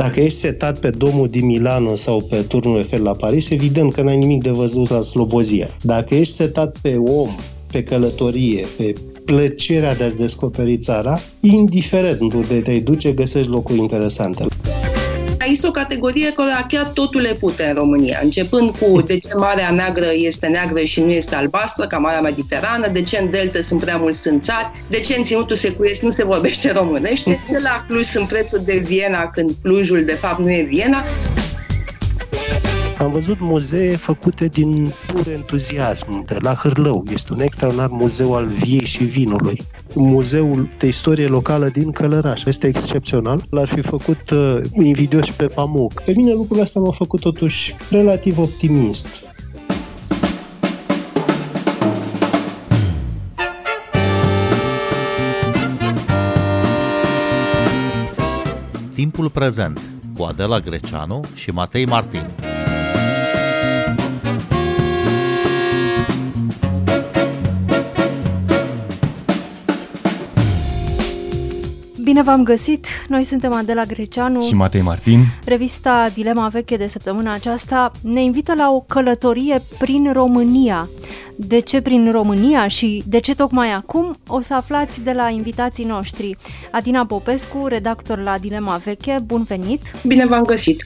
Dacă ești setat pe domul din Milano sau pe turnul Eiffel la Paris, evident că n-ai nimic de văzut la Slobozia. Dacă ești setat pe om, pe călătorie, pe plăcerea de a-ți descoperi țara, indiferent unde te duce, găsești locuri interesante. Există o categorie care chiar totul le pute în România, începând cu de ce Marea Neagră este neagră și nu este albastră, ca Marea Mediterană, de ce în Delta sunt prea mulți sânțari, de ce în Ținutul Secuiesc nu se vorbește românește, de ce la Cluj sunt prețuri de Viena când Clujul de fapt nu e Viena. Am văzut muzee făcute din pur entuziasm, de la Hârlău. Este un extraordinar muzeu al viei și vinului. Muzeul de istorie locală din Călăraș. Este excepțional. L-ar fi făcut uh, invidios și pe Pamuc. Pe mine lucrurile astea m-au făcut totuși relativ optimist. Timpul prezent cu Adela Greceanu și Matei Martin. Bine v-am găsit! Noi suntem Adela Greceanu și Matei Martin. Revista Dilema Veche de săptămâna aceasta ne invită la o călătorie prin România. De ce prin România și de ce tocmai acum o să aflați de la invitații noștri. Adina Popescu, redactor la Dilema Veche, bun venit! Bine v-am găsit!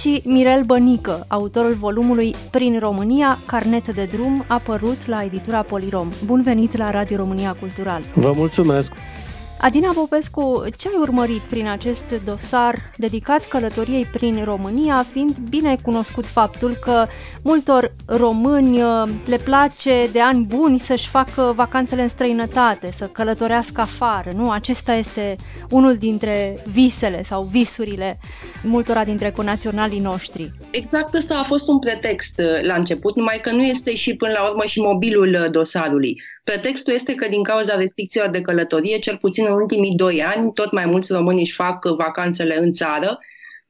și Mirel Bănică, autorul volumului Prin România, carnet de drum, apărut la editura Polirom. Bun venit la Radio România Cultural! Vă mulțumesc! Adina Popescu, ce ai urmărit prin acest dosar dedicat călătoriei prin România, fiind bine cunoscut faptul că multor români uh, le place de ani buni să-și facă vacanțele în străinătate, să călătorească afară, nu? Acesta este unul dintre visele sau visurile multora dintre conaționalii noștri. Exact ăsta a fost un pretext uh, la început, numai că nu este și până la urmă și mobilul uh, dosarului. Pretextul este că din cauza restricțiilor de călătorie, cel puțin în ultimii doi ani, tot mai mulți români își fac vacanțele în țară,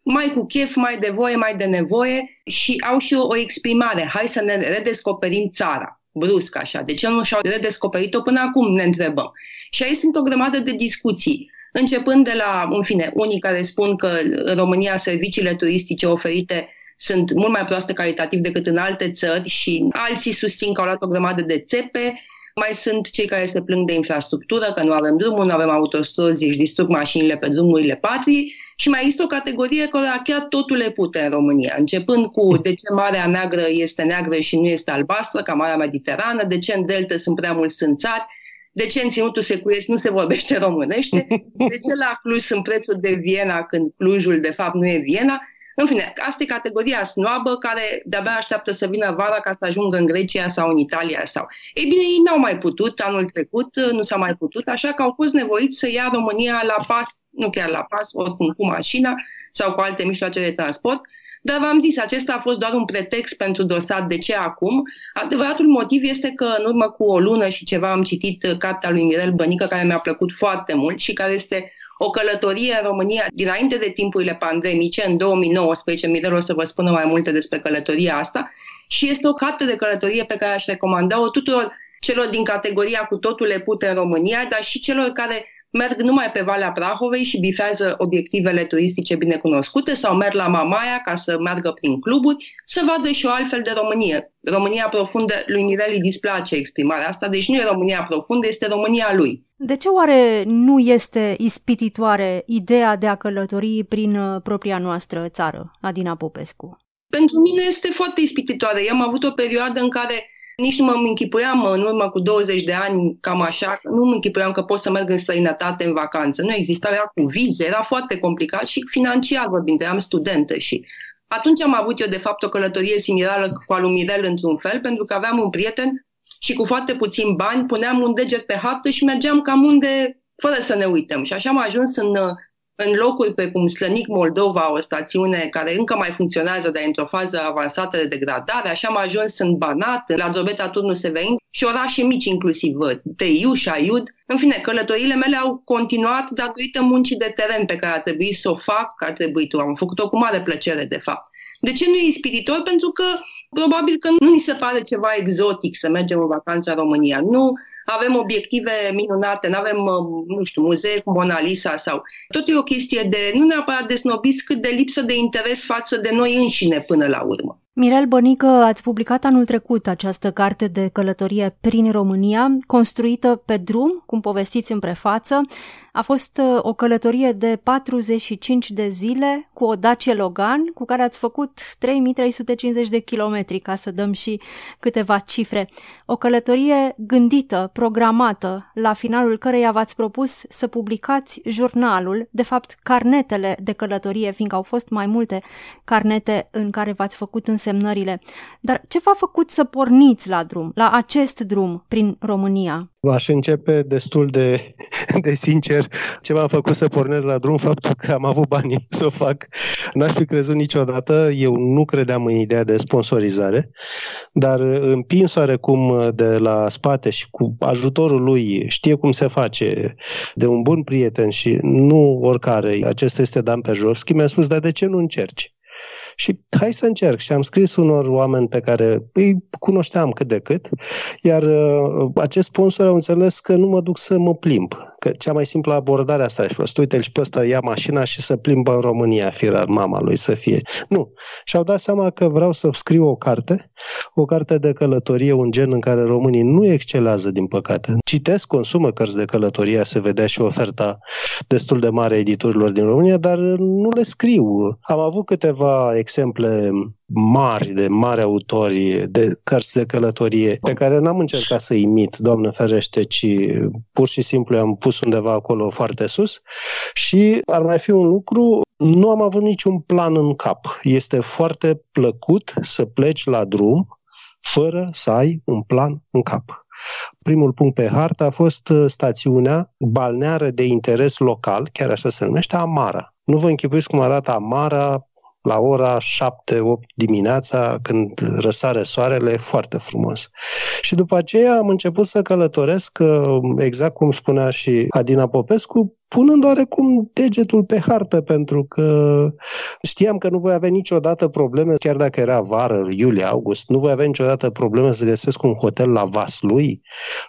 mai cu chef, mai de voie, mai de nevoie și au și o, o exprimare. Hai să ne redescoperim țara brusc așa. De ce nu și-au redescoperit-o până acum, ne întrebăm. Și aici sunt o grămadă de discuții. Începând de la, în fine, unii care spun că în România serviciile turistice oferite sunt mult mai proaste calitativ decât în alte țări și alții susțin că au luat o grămadă de țepe, mai sunt cei care se plâng de infrastructură, că nu avem drumul, nu avem autostrăzi, își distrug mașinile pe drumurile patrii și mai există o categorie care chiar totul le pute în România, începând cu de ce Marea Neagră este neagră și nu este albastră, ca Marea Mediterană, de ce în Delta sunt prea mulți sânțari, de ce în Ținutul Secuiesc nu se vorbește românește, de ce la Cluj sunt prețuri de Viena când Clujul de fapt nu e Viena în fine, asta e categoria snoabă care de-abia așteaptă să vină vara ca să ajungă în Grecia sau în Italia sau. Ei bine, ei n-au mai putut, anul trecut nu s-a mai putut, așa că au fost nevoiți să ia România la pas, nu chiar la pas, oricum cu mașina sau cu alte mijloace de transport, dar v-am zis, acesta a fost doar un pretext pentru dosar. De ce acum? Adevăratul motiv este că în urmă cu o lună și ceva am citit cartea lui Mirel Bănică, care mi-a plăcut foarte mult și care este o călătorie în România dinainte de timpurile pandemice, în 2019, Mirel o să vă spună mai multe despre călătoria asta, și este o carte de călătorie pe care aș recomanda-o tuturor celor din categoria cu totul le pute în România, dar și celor care merg numai pe Valea Prahovei și bifează obiectivele turistice bine cunoscute sau merg la Mamaia ca să meargă prin cluburi, să vadă și o altfel de Românie. România profundă, lui Mirel îi displace exprimarea asta, deci nu e România profundă, este România lui. De ce oare nu este ispititoare ideea de a călători prin uh, propria noastră țară, Adina Popescu? Pentru mine este foarte ispititoare. Eu am avut o perioadă în care nici nu mă închipuiam în urmă cu 20 de ani, cam așa, nu mă închipuiam că pot să merg în străinătate în vacanță. Nu exista, era cu vize, era foarte complicat și financiar vorbind, eram studentă și atunci am avut eu, de fapt, o călătorie similară cu Alumirel într-un fel, pentru că aveam un prieten și cu foarte puțin bani puneam un deget pe hartă și mergeam cam unde, fără să ne uităm. Și așa am ajuns în în locuri precum Slănic Moldova, o stațiune care încă mai funcționează, dar într-o fază avansată de degradare, așa am ajuns în Banat, la Drobeta Turnul Severin și orașe mici inclusiv, Teiu și Aiud. În fine, călătoriile mele au continuat datorită muncii de teren pe care a trebuit să o fac, că ar trebui tu. Am făcut-o cu mare plăcere, de fapt. De ce nu e ispiritor? Pentru că probabil că nu ni se pare ceva exotic să mergem în vacanță în România. Nu avem obiective minunate, nu avem, uh, nu știu, muzee cu Mona Lisa sau... Tot e o chestie de, nu neapărat de snobism, cât de lipsă de interes față de noi înșine până la urmă. Mirel Bănică, ați publicat anul trecut această carte de călătorie prin România, construită pe drum, cum povestiți în prefață. A fost uh, o călătorie de 45 de zile cu o Dacia Logan, cu care ați făcut 3350 de kilometri, ca să dăm și câteva cifre. O călătorie gândită, programată, la finalul căreia v-ați propus să publicați jurnalul, de fapt carnetele de călătorie, fiindcă au fost mai multe carnete în care v-ați făcut însemnările. Dar ce v-a făcut să porniți la drum, la acest drum prin România? Aș începe destul de, de sincer ce m-a făcut să pornesc la drum, faptul că am avut banii să o fac. N-aș fi crezut niciodată, eu nu credeam în ideea de sponsorizare, dar împins oarecum de la spate și cu ajutorul lui, știe cum se face, de un bun prieten și nu oricare, acesta este Dan Pejovski, mi-a spus, dar de ce nu încerci? Și hai să încerc. Și am scris unor oameni pe care îi cunoșteam cât de cât, iar uh, acest sponsor au înțeles că nu mă duc să mă plimb. Că cea mai simplă abordare asta și fost, uite și pe ăsta ia mașina și să plimbă în România, firar mama lui să fie. Nu. Și au dat seama că vreau să scriu o carte, o carte de călătorie, un gen în care românii nu excelează, din păcate. Citesc, consumă cărți de călătorie, se vedea și oferta destul de mare a editurilor din România, dar nu le scriu. Am avut câteva exemple mari, de mari autori de cărți de călătorie, pe care n-am încercat să imit, Doamne ferește, ci pur și simplu am pus undeva acolo foarte sus și ar mai fi un lucru, nu am avut niciun plan în cap. Este foarte plăcut să pleci la drum fără să ai un plan în cap. Primul punct pe hartă a fost stațiunea balneară de interes local, chiar așa se numește, Amara. Nu vă închipuiți cum arată Amara la ora 7-8 dimineața, când răsare soarele, foarte frumos. Și după aceea am început să călătoresc, uh, exact cum spunea și Adina Popescu, punând oarecum degetul pe hartă, pentru că știam că nu voi avea niciodată probleme, chiar dacă era vară, iulie, august, nu voi avea niciodată probleme să găsesc un hotel la Vaslui,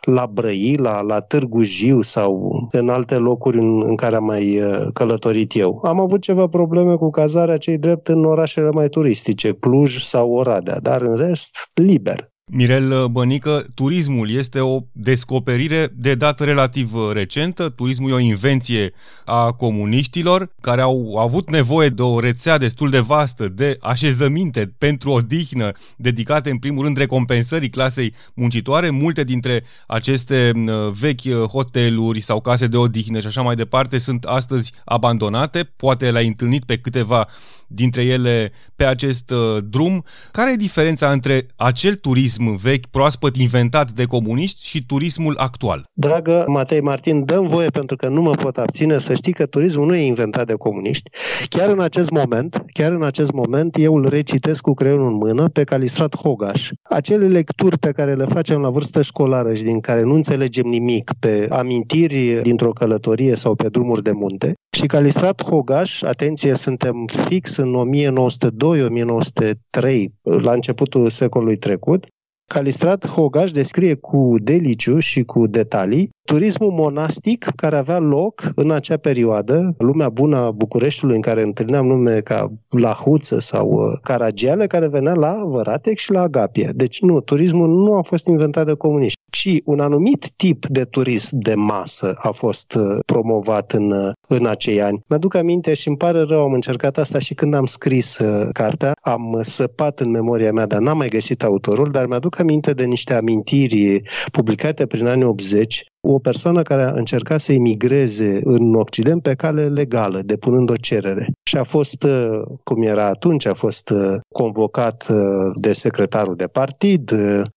la Brăila, la Târgu Jiu sau în alte locuri în, în care am mai uh, călătorit eu. Am avut ceva probleme cu cazarea cei drept în orașele mai turistice, Cluj sau Oradea, dar în rest, liber. Mirel Bănică, turismul este o descoperire de dată relativ recentă. Turismul e o invenție a comuniștilor care au avut nevoie de o rețea destul de vastă de așezăminte pentru odihnă dedicate în primul rând recompensării clasei muncitoare. Multe dintre aceste vechi hoteluri sau case de odihnă și așa mai departe sunt astăzi abandonate. Poate le-ai întâlnit pe câteva dintre ele pe acest uh, drum. Care e diferența între acel turism vechi, proaspăt inventat de comuniști și turismul actual? Dragă Matei Martin, dăm voie pentru că nu mă pot abține să știi că turismul nu e inventat de comuniști. Chiar în acest moment, chiar în acest moment, eu îl recitesc cu creionul în mână pe Calistrat Hogaș. Acele lecturi pe care le facem la vârstă școlară și din care nu înțelegem nimic pe amintiri dintr-o călătorie sau pe drumuri de munte. Și Calistrat Hogaș, atenție, suntem fix în 1902-1903, la începutul secolului trecut, Calistrat Hogaș descrie cu deliciu și cu detalii turismul monastic care avea loc în acea perioadă, lumea bună a Bucureștiului în care întâlneam nume ca Lahuță sau uh, Caragiale, care venea la Văratec și la Agapie. Deci nu, turismul nu a fost inventat de comuniști, ci un anumit tip de turism de masă a fost uh, promovat în, uh, în acei ani. Mă-aduc aminte și îmi pare rău, am încercat asta și când am scris cartea, am săpat în memoria mea, dar n-am mai găsit autorul, dar mi-aduc aminte de niște amintiri publicate prin anii 80 o persoană care a încercat să emigreze în Occident pe cale legală, depunând o cerere. Și a fost, uh, cum era atunci, a fost uh, convocat uh, de secretarul de partid,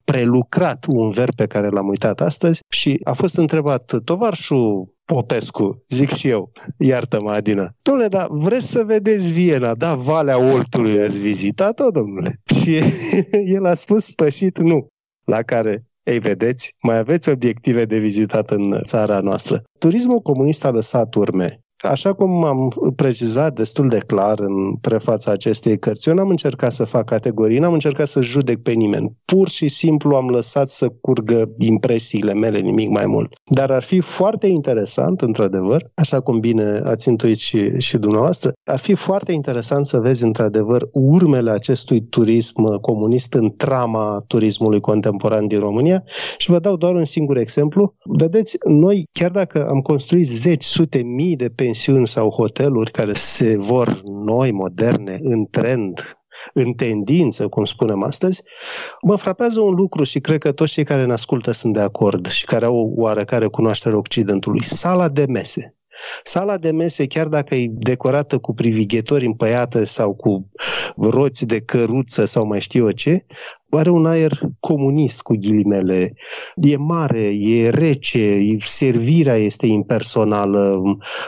prelucrat un verb pe care l-am uitat astăzi și a fost întrebat, tovarșul Popescu, zic și eu, iartă-mă, Adina. Domnule, dar vreți să vedeți Viena, da, Valea Oltului ați vizitat-o, domnule? Și el a spus pășit nu. La care ei, vedeți, mai aveți obiective de vizitat în țara noastră. Turismul comunist a lăsat urme Așa cum am precizat destul de clar în prefața acestei cărți, eu n-am încercat să fac categorii, n-am încercat să judec pe nimeni. Pur și simplu am lăsat să curgă impresiile mele, nimic mai mult. Dar ar fi foarte interesant, într-adevăr, așa cum bine ați intuit și, și dumneavoastră, ar fi foarte interesant să vezi, într-adevăr, urmele acestui turism comunist în trama turismului contemporan din România și vă dau doar un singur exemplu. Vedeți, noi, chiar dacă am construit zeci, sute mii de pensiuni sau hoteluri care se vor noi, moderne, în trend, în tendință, cum spunem astăzi, mă frapează un lucru și cred că toți cei care ne ascultă sunt de acord și care au oarecare cunoaștere Occidentului. Sala de mese. Sala de mese, chiar dacă e decorată cu privighetori împăiată sau cu roți de căruță sau mai știu eu ce, are un aer comunist cu ghilimele. E mare, e rece, servirea este impersonală.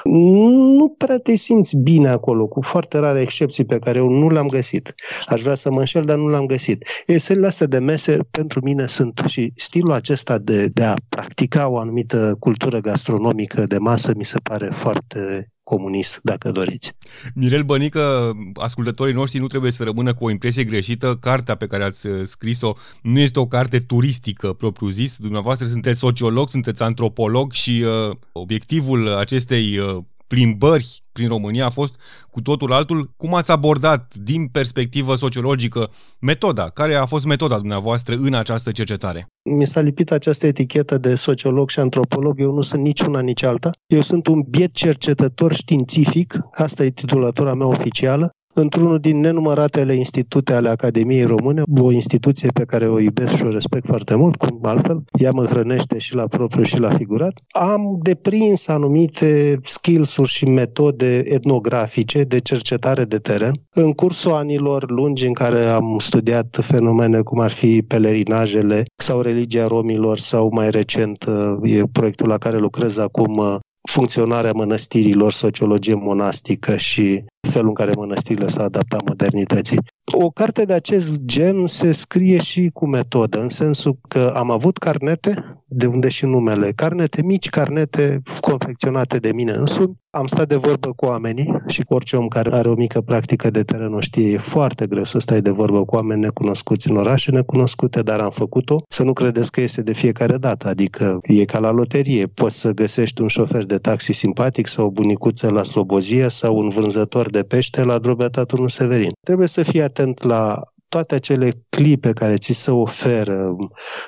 Nu prea te simți bine acolo, cu foarte rare excepții pe care eu nu le-am găsit. Aș vrea să mă înșel, dar nu le-am găsit. Eselele astea de mese pentru mine sunt și stilul acesta de, de a practica o anumită cultură gastronomică de masă mi se pare foarte comunist, dacă doriți. Mirel Bănică, ascultătorii noștri nu trebuie să rămână cu o impresie greșită. Cartea pe care ați uh, scris-o nu este o carte turistică, propriu zis. Dumneavoastră sunteți sociolog, sunteți antropolog și uh, obiectivul acestei uh, plimbări prin România a fost cu totul altul. Cum ați abordat din perspectivă sociologică metoda? Care a fost metoda dumneavoastră în această cercetare? Mi s-a lipit această etichetă de sociolog și antropolog. Eu nu sunt nici una, nici alta. Eu sunt un biet cercetător științific. Asta e titulatura mea oficială într-unul din nenumăratele institute ale Academiei Române, o instituție pe care o iubesc și o respect foarte mult, cum altfel, ea mă hrănește și la propriu și la figurat. Am deprins anumite skills-uri și metode etnografice de cercetare de teren. În cursul anilor lungi în care am studiat fenomene cum ar fi pelerinajele sau religia romilor sau mai recent e proiectul la care lucrez acum funcționarea mănăstirilor, sociologie monastică și felul în care mănăstirile s-a adaptat modernității. O carte de acest gen se scrie și cu metodă, în sensul că am avut carnete, de unde și numele, carnete mici, carnete confecționate de mine însumi. Am stat de vorbă cu oamenii și cu orice om care are o mică practică de teren o știe, e foarte greu să stai de vorbă cu oameni necunoscuți în orașe necunoscute, dar am făcut-o. Să nu credeți că este de fiecare dată, adică e ca la loterie. Poți să găsești un șofer de taxi simpatic sau o bunicuță la Slobozia sau un vânzător de pește la drobeta Turnul Severin. Trebuie să fii atent la toate acele clipe care ți se oferă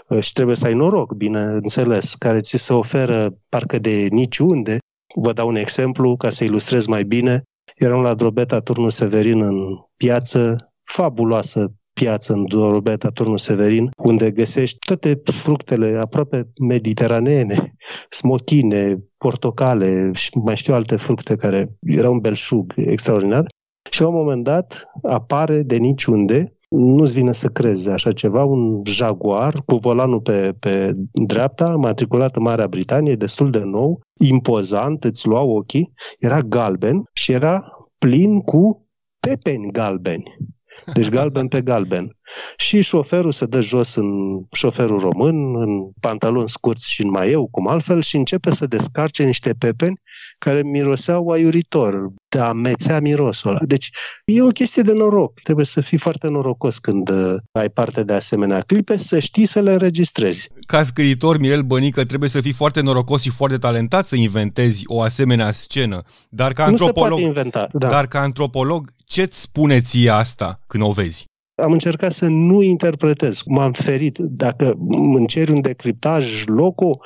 uh, și trebuie să ai noroc, bineînțeles, care ți se oferă parcă de niciunde. Vă dau un exemplu ca să ilustrez mai bine. Eram la Drobeta Turnul Severin în piață, fabuloasă piață în Drobeta Turnul Severin, unde găsești toate fructele aproape mediteraneene, smochine, portocale și mai știu alte fructe care erau un belșug extraordinar. Și la un moment dat apare de niciunde nu-ți vine să crezi așa ceva, un Jaguar cu volanul pe, pe dreapta, matriculat în Marea Britanie, destul de nou, impozant, îți lua ochii, era galben și era plin cu pepeni galbeni. Deci galben pe galben. Și șoferul se dă jos în șoferul român, în pantaloni scurți și în maieu, cum altfel, și începe să descarce niște pepeni care miroseau aiuritor, te amețea mirosul ăla. Deci e o chestie de noroc. Trebuie să fii foarte norocos când uh, ai parte de asemenea clipe, să știi să le înregistrezi. Ca scriitor, Mirel Bănică, trebuie să fii foarte norocos și foarte talentat să inventezi o asemenea scenă. Dar ca antropolog, nu se poate inventa, da. dar ca antropolog, ce-ți spune ție asta când o vezi? Am încercat să nu interpretez. M-am ferit. Dacă îmi ceri un decriptaj loco,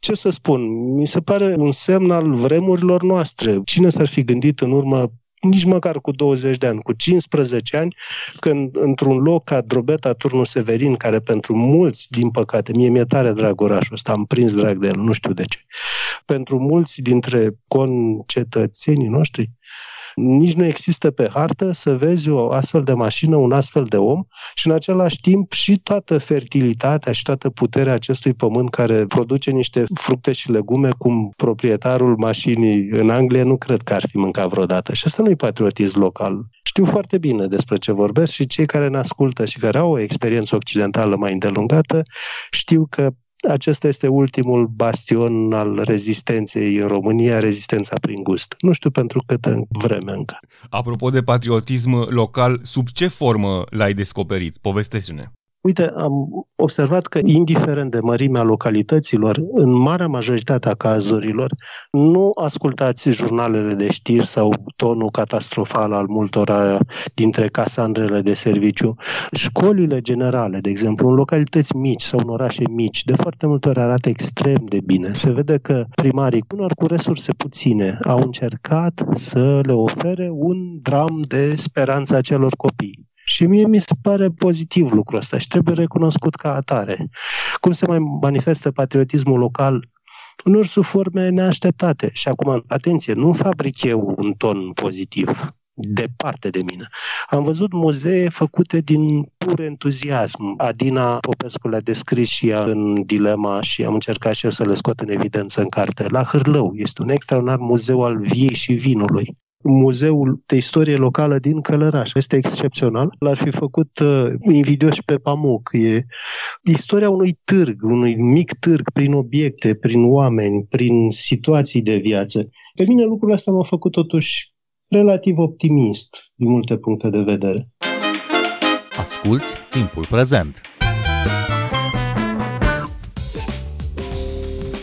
ce să spun, mi se pare un semn al vremurilor noastre. Cine s-ar fi gândit în urmă nici măcar cu 20 de ani, cu 15 ani, când într-un loc ca Drobeta Turnul Severin, care pentru mulți, din păcate, mie mi-e tare drag orașul ăsta, am prins drag de el, nu știu de ce, pentru mulți dintre concetățenii noștri, nici nu există pe hartă să vezi o astfel de mașină, un astfel de om și în același timp și toată fertilitatea și toată puterea acestui pământ care produce niște fructe și legume cum proprietarul mașinii în Anglia nu cred că ar fi mâncat vreodată. Și asta nu e patriotism local. Știu foarte bine despre ce vorbesc și cei care ne ascultă și care au o experiență occidentală mai îndelungată știu că acesta este ultimul bastion al rezistenței în România, rezistența prin gust. Nu știu pentru câtă vreme încă. Apropo de patriotism local, sub ce formă l-ai descoperit? Povestește-ne. Uite, am observat că, indiferent de mărimea localităților, în marea majoritate a cazurilor, nu ascultați jurnalele de știri sau tonul catastrofal al multora dintre casandrele de serviciu. Școlile generale, de exemplu, în localități mici sau în orașe mici, de foarte multe ori arată extrem de bine. Se vede că primarii, unor cu resurse puține, au încercat să le ofere un dram de speranță acelor copii. Și mie mi se pare pozitiv lucrul ăsta și trebuie recunoscut ca atare. Cum se mai manifestă patriotismul local unor sub forme neașteptate. Și acum, atenție, nu fabric eu un ton pozitiv departe de mine. Am văzut muzee făcute din pur entuziasm. Adina Popescu le-a descris și ea în dilema și am încercat și eu să le scot în evidență în carte. La Hârlău este un extraordinar muzeu al viei și vinului. Muzeul de istorie locală din Călăraș. Este excepțional. L-ar fi făcut uh, invidios și pe Pamuc. E istoria unui târg, unui mic târg prin obiecte, prin oameni, prin situații de viață. Pe mine lucrul ăsta m-a făcut totuși relativ optimist din multe puncte de vedere. Asculți timpul prezent!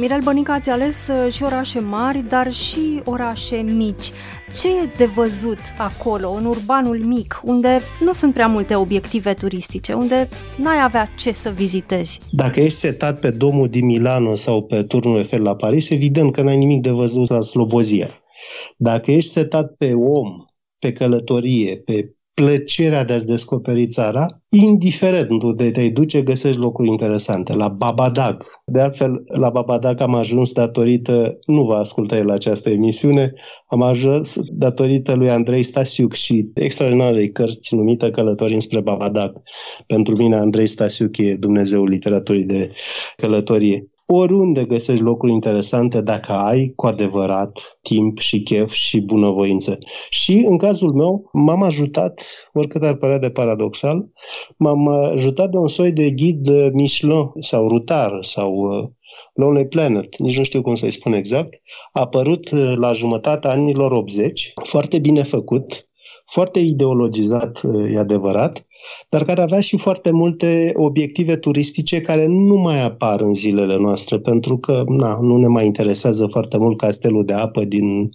Mirel Bănică, ați ales uh, și orașe mari, dar și orașe mici. Ce e de văzut acolo, în urbanul mic, unde nu sunt prea multe obiective turistice, unde n-ai avea ce să vizitezi? Dacă ești setat pe domul din Milano sau pe turnul Eiffel la Paris, evident că n-ai nimic de văzut la Slobozia. Dacă ești setat pe om, pe călătorie, pe plăcerea de a-ți descoperi țara, indiferent de te duce, găsești locuri interesante. La Babadag. De altfel, la Babadag am ajuns datorită, nu vă ascultă el această emisiune, am ajuns datorită lui Andrei Stasiuc și extraordinarei cărți numită Călătorii spre Babadag. Pentru mine, Andrei Stasiuc e Dumnezeul literaturii de călătorie oriunde găsești locuri interesante dacă ai cu adevărat timp și chef și bunăvoință. Și în cazul meu m-am ajutat, oricât ar părea de paradoxal, m-am ajutat de un soi de ghid Michelin sau rutar sau uh, Lonely Planet, nici nu știu cum să-i spun exact, a apărut uh, la jumătatea anilor 80, foarte bine făcut, foarte ideologizat, uh, e adevărat, dar care avea și foarte multe obiective turistice care nu mai apar în zilele noastre, pentru că na, nu ne mai interesează foarte mult castelul de apă din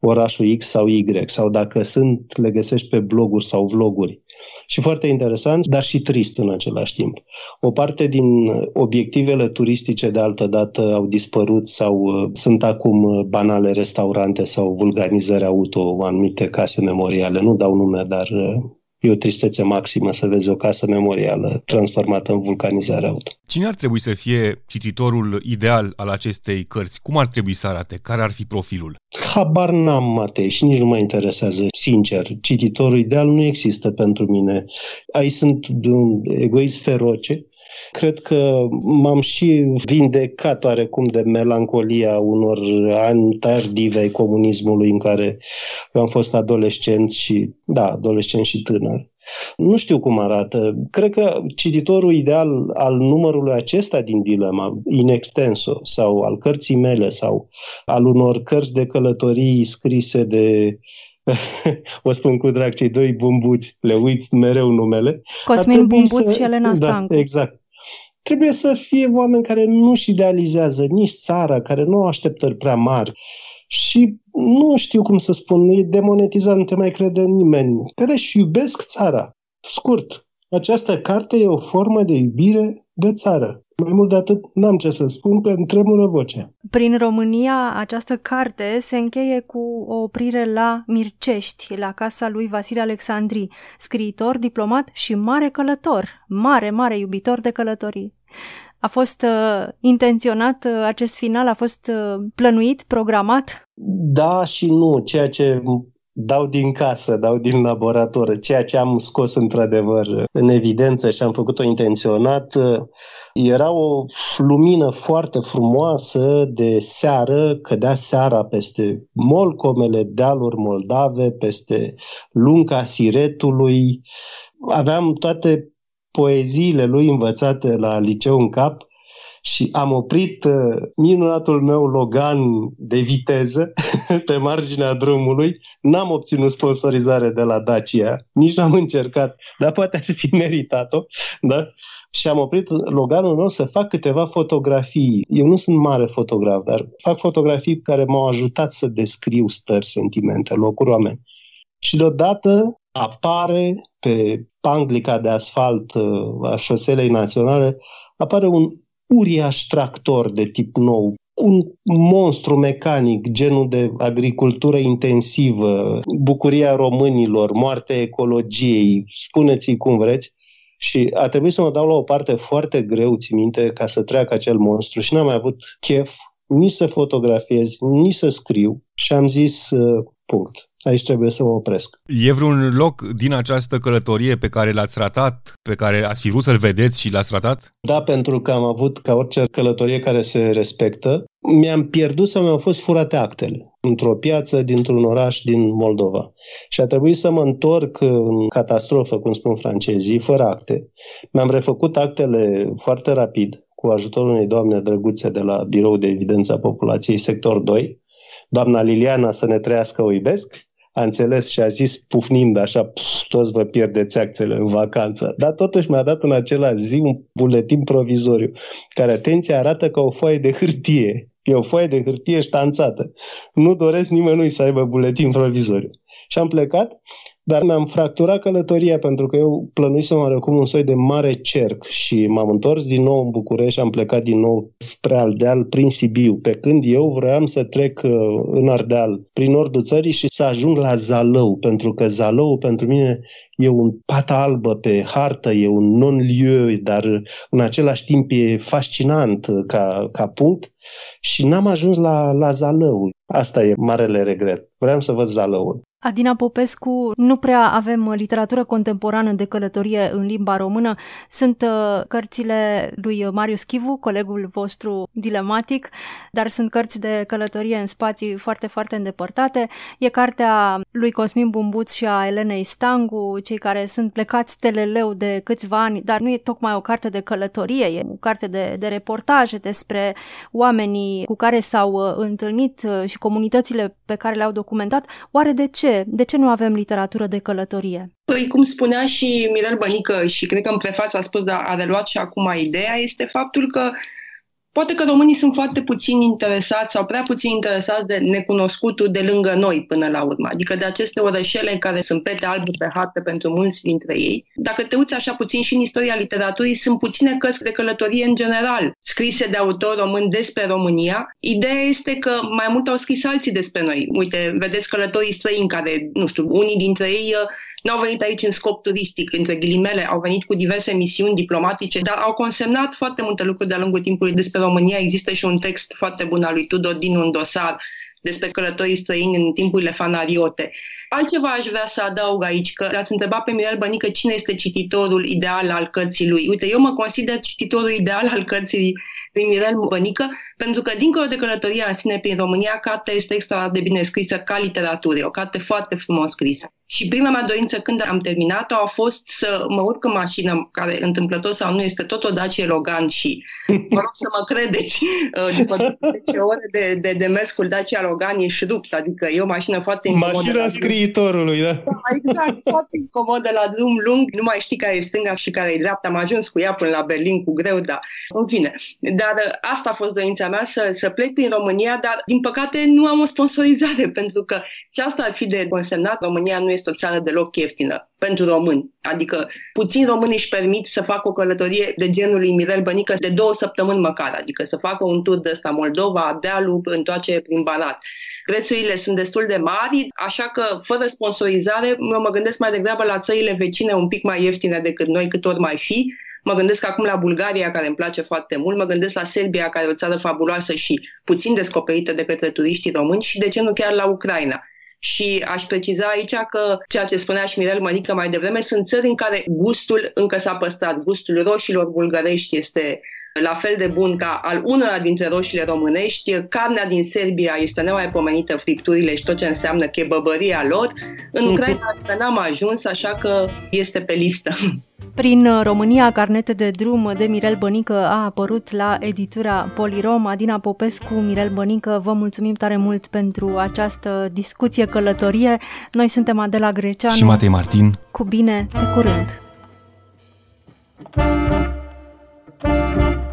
orașul X sau Y, sau dacă sunt, le găsești pe bloguri sau vloguri. Și foarte interesant, dar și trist în același timp. O parte din obiectivele turistice de altă dată au dispărut sau uh, sunt acum uh, banale restaurante sau vulganizări auto, anumite case memoriale. Nu dau nume, dar uh, E o tristețe maximă să vezi o casă memorială transformată în vulcanizare auto. Cine ar trebui să fie cititorul ideal al acestei cărți? Cum ar trebui să arate? Care ar fi profilul? Habar n-am, Matei, și nici nu mă interesează. Sincer, cititorul ideal nu există pentru mine. Aici sunt de un egoist feroce Cred că m-am și vindecat oarecum de melancolia unor ani tardive ai comunismului în care am fost adolescent și, da, adolescent și tânăr. Nu știu cum arată. Cred că cititorul ideal al numărului acesta din Dilema, in extenso, sau al cărții mele, sau al unor cărți de călătorii scrise de o spun cu drag, cei doi bumbuți, le uit mereu numele. Cosmin Bumbuț să... și Elena da, Stancu. Da, exact trebuie să fie oameni care nu-și idealizează nici țara, care nu au așteptări prea mari și nu știu cum să spun, e demonetizat, nu te mai crede nimeni, care își iubesc țara. Scurt, această carte e o formă de iubire de țară. Mai mult de atât n-am ce să spun, că îmi tremură vocea. Prin România, această carte se încheie cu o oprire la Mircești, la casa lui Vasile Alexandri, scriitor, diplomat și mare călător, mare, mare iubitor de călătorii. A fost uh, intenționat uh, acest final? A fost uh, plănuit, programat? Da și nu. Ceea ce dau din casă, dau din laborator, ceea ce am scos într-adevăr în evidență și am făcut-o intenționat, Era o lumină foarte frumoasă de seară, cădea seara peste molcomele dealuri moldave, peste lunca Siretului. Aveam toate poeziile lui învățate la liceu în cap și am oprit uh, minunatul meu Logan de viteză pe marginea drumului. N-am obținut sponsorizare de la Dacia, nici n-am încercat, dar poate ar fi meritat-o. Da? Și am oprit Loganul meu să fac câteva fotografii. Eu nu sunt mare fotograf, dar fac fotografii care m-au ajutat să descriu stări, sentimente, locuri, oameni. Și deodată apare pe panglica de asfalt uh, a șoselei naționale, apare un uriaș tractor de tip nou, un monstru mecanic, genul de agricultură intensivă, bucuria românilor, moartea ecologiei, spuneți-i cum vreți. Și a trebuit să mă dau la o parte foarte greu, ți minte, ca să treacă acel monstru și n-am mai avut chef nici să fotografiez, nici să scriu. Și am zis uh, punct aici trebuie să mă opresc. E vreun loc din această călătorie pe care l-ați ratat, pe care ați fi vrut să-l vedeți și l-ați ratat? Da, pentru că am avut, ca orice călătorie care se respectă, mi-am pierdut sau mi-au fost furate actele într-o piață dintr-un oraș din Moldova. Și a trebuit să mă întorc în catastrofă, cum spun francezii, fără acte. Mi-am refăcut actele foarte rapid, cu ajutorul unei doamne drăguțe de la Birou de Evidență a Populației Sector 2, doamna Liliana să ne trăiască o iubesc, a înțeles și a zis pufnind așa, toți vă pierdeți acțiile în vacanță. Dar totuși mi-a dat în același zi un buletin provizoriu, care, atenție, arată ca o foaie de hârtie. E o foaie de hârtie ștanțată. Nu doresc nimănui să aibă buletin provizoriu. Și am plecat dar mi-am fracturat călătoria pentru că eu plănuisem oarecum un soi de mare cerc și m-am întors din nou în București și am plecat din nou spre Ardeal prin Sibiu, pe când eu vreau să trec uh, în Ardeal prin nordul țării și să ajung la Zalău, pentru că Zalău pentru mine e un pata albă pe hartă, e un non-lieu, dar în același timp e fascinant ca, ca punct și n-am ajuns la, la Zalău. Asta e marele regret. Vreau să văd Zalăul. Adina Popescu, nu prea avem uh, literatură contemporană de călătorie în limba română. Sunt uh, cărțile lui Marius Chivu, colegul vostru dilematic, dar sunt cărți de călătorie în spații foarte, foarte îndepărtate. E cartea lui Cosmin Bumbuț și a Elenei Stangu, cei care sunt plecați teleleu de câțiva ani, dar nu e tocmai o carte de călătorie, e o carte de, de reportaje despre oamenii cu care s-au uh, întâlnit și comunitățile pe care le-au documentat. Oare de ce? De ce nu avem literatură de călătorie? Păi, cum spunea și Mirel Bănică și cred că în prefață a spus, dar a reluat și acum ideea, este faptul că Poate că românii sunt foarte puțin interesați sau prea puțin interesați de necunoscutul de lângă noi până la urmă, adică de aceste orășele care sunt pete albe pe hartă pentru mulți dintre ei. Dacă te uiți așa puțin și în istoria literaturii, sunt puține cărți de călătorie în general, scrise de autor român despre România. Ideea este că mai mult au scris alții despre noi. Uite, vedeți călătorii străini care, nu știu, unii dintre ei nu au venit aici în scop turistic, între ghilimele, au venit cu diverse misiuni diplomatice, dar au consemnat foarte multe lucruri de-a lungul timpului despre România. Există și un text foarte bun al lui Tudor din un dosar despre călătorii străini în timpurile fanariote. Altceva aș vrea să adaug aici, că l-ați întrebat pe Mirel Bănică cine este cititorul ideal al cărții lui. Uite, eu mă consider cititorul ideal al cărții lui Mirel Bănică, pentru că, dincolo de călătoria în sine prin România, cartea este extraordinar de bine scrisă ca literatură, o carte foarte frumos scrisă. Și prima mea dorință când am terminat-o a fost să mă urc în mașină, care întâmplător sau nu este tot o Dacia Logan și vă rog să mă credeți, uh, după 10 ore de, de, de mers cu Dacia Logan ești rupt, adică e o mașină foarte incomodă. Mașina scriitorului, da? da? Exact, foarte incomodă la drum lung, nu mai știi care e stânga și care e dreapta, am ajuns cu ea până la Berlin cu greu, dar în fine. Dar uh, asta a fost dorința mea, să, să plec prin România, dar din păcate nu am o sponsorizare, pentru că și asta ar fi de consemnat, România nu este este o țară deloc ieftină pentru români. Adică puțin români își permit să facă o călătorie de genul lui Mirel Bănică de două săptămâni măcar, adică să facă un tur de ăsta Moldova, Dealul, întoarce prin Balat. Prețurile sunt destul de mari, așa că fără sponsorizare eu mă gândesc mai degrabă la țările vecine un pic mai ieftine decât noi, cât ori mai fi, Mă gândesc acum la Bulgaria, care îmi place foarte mult, mă gândesc la Serbia, care e o țară fabuloasă și puțin descoperită de către turiștii români și de ce nu chiar la Ucraina. Și aș preciza aici că ceea ce spunea și Mirel Mănică mai devreme sunt țări în care gustul încă s-a păstrat. Gustul roșilor bulgărești este la fel de bun ca al unora dintre roșiile românești. Carnea din Serbia este nemaipomenită, fripturile și tot ce înseamnă chebăbăria lor. În Ucraina n-am ajuns, așa că este pe listă. Prin uh, România, carnete de drum de Mirel Bănică a apărut la editura Polirom. Adina Popescu, Mirel Bănică, vă mulțumim tare mult pentru această discuție, călătorie. Noi suntem Adela Greceanu și Matei Martin. Cu bine, pe curând! thank you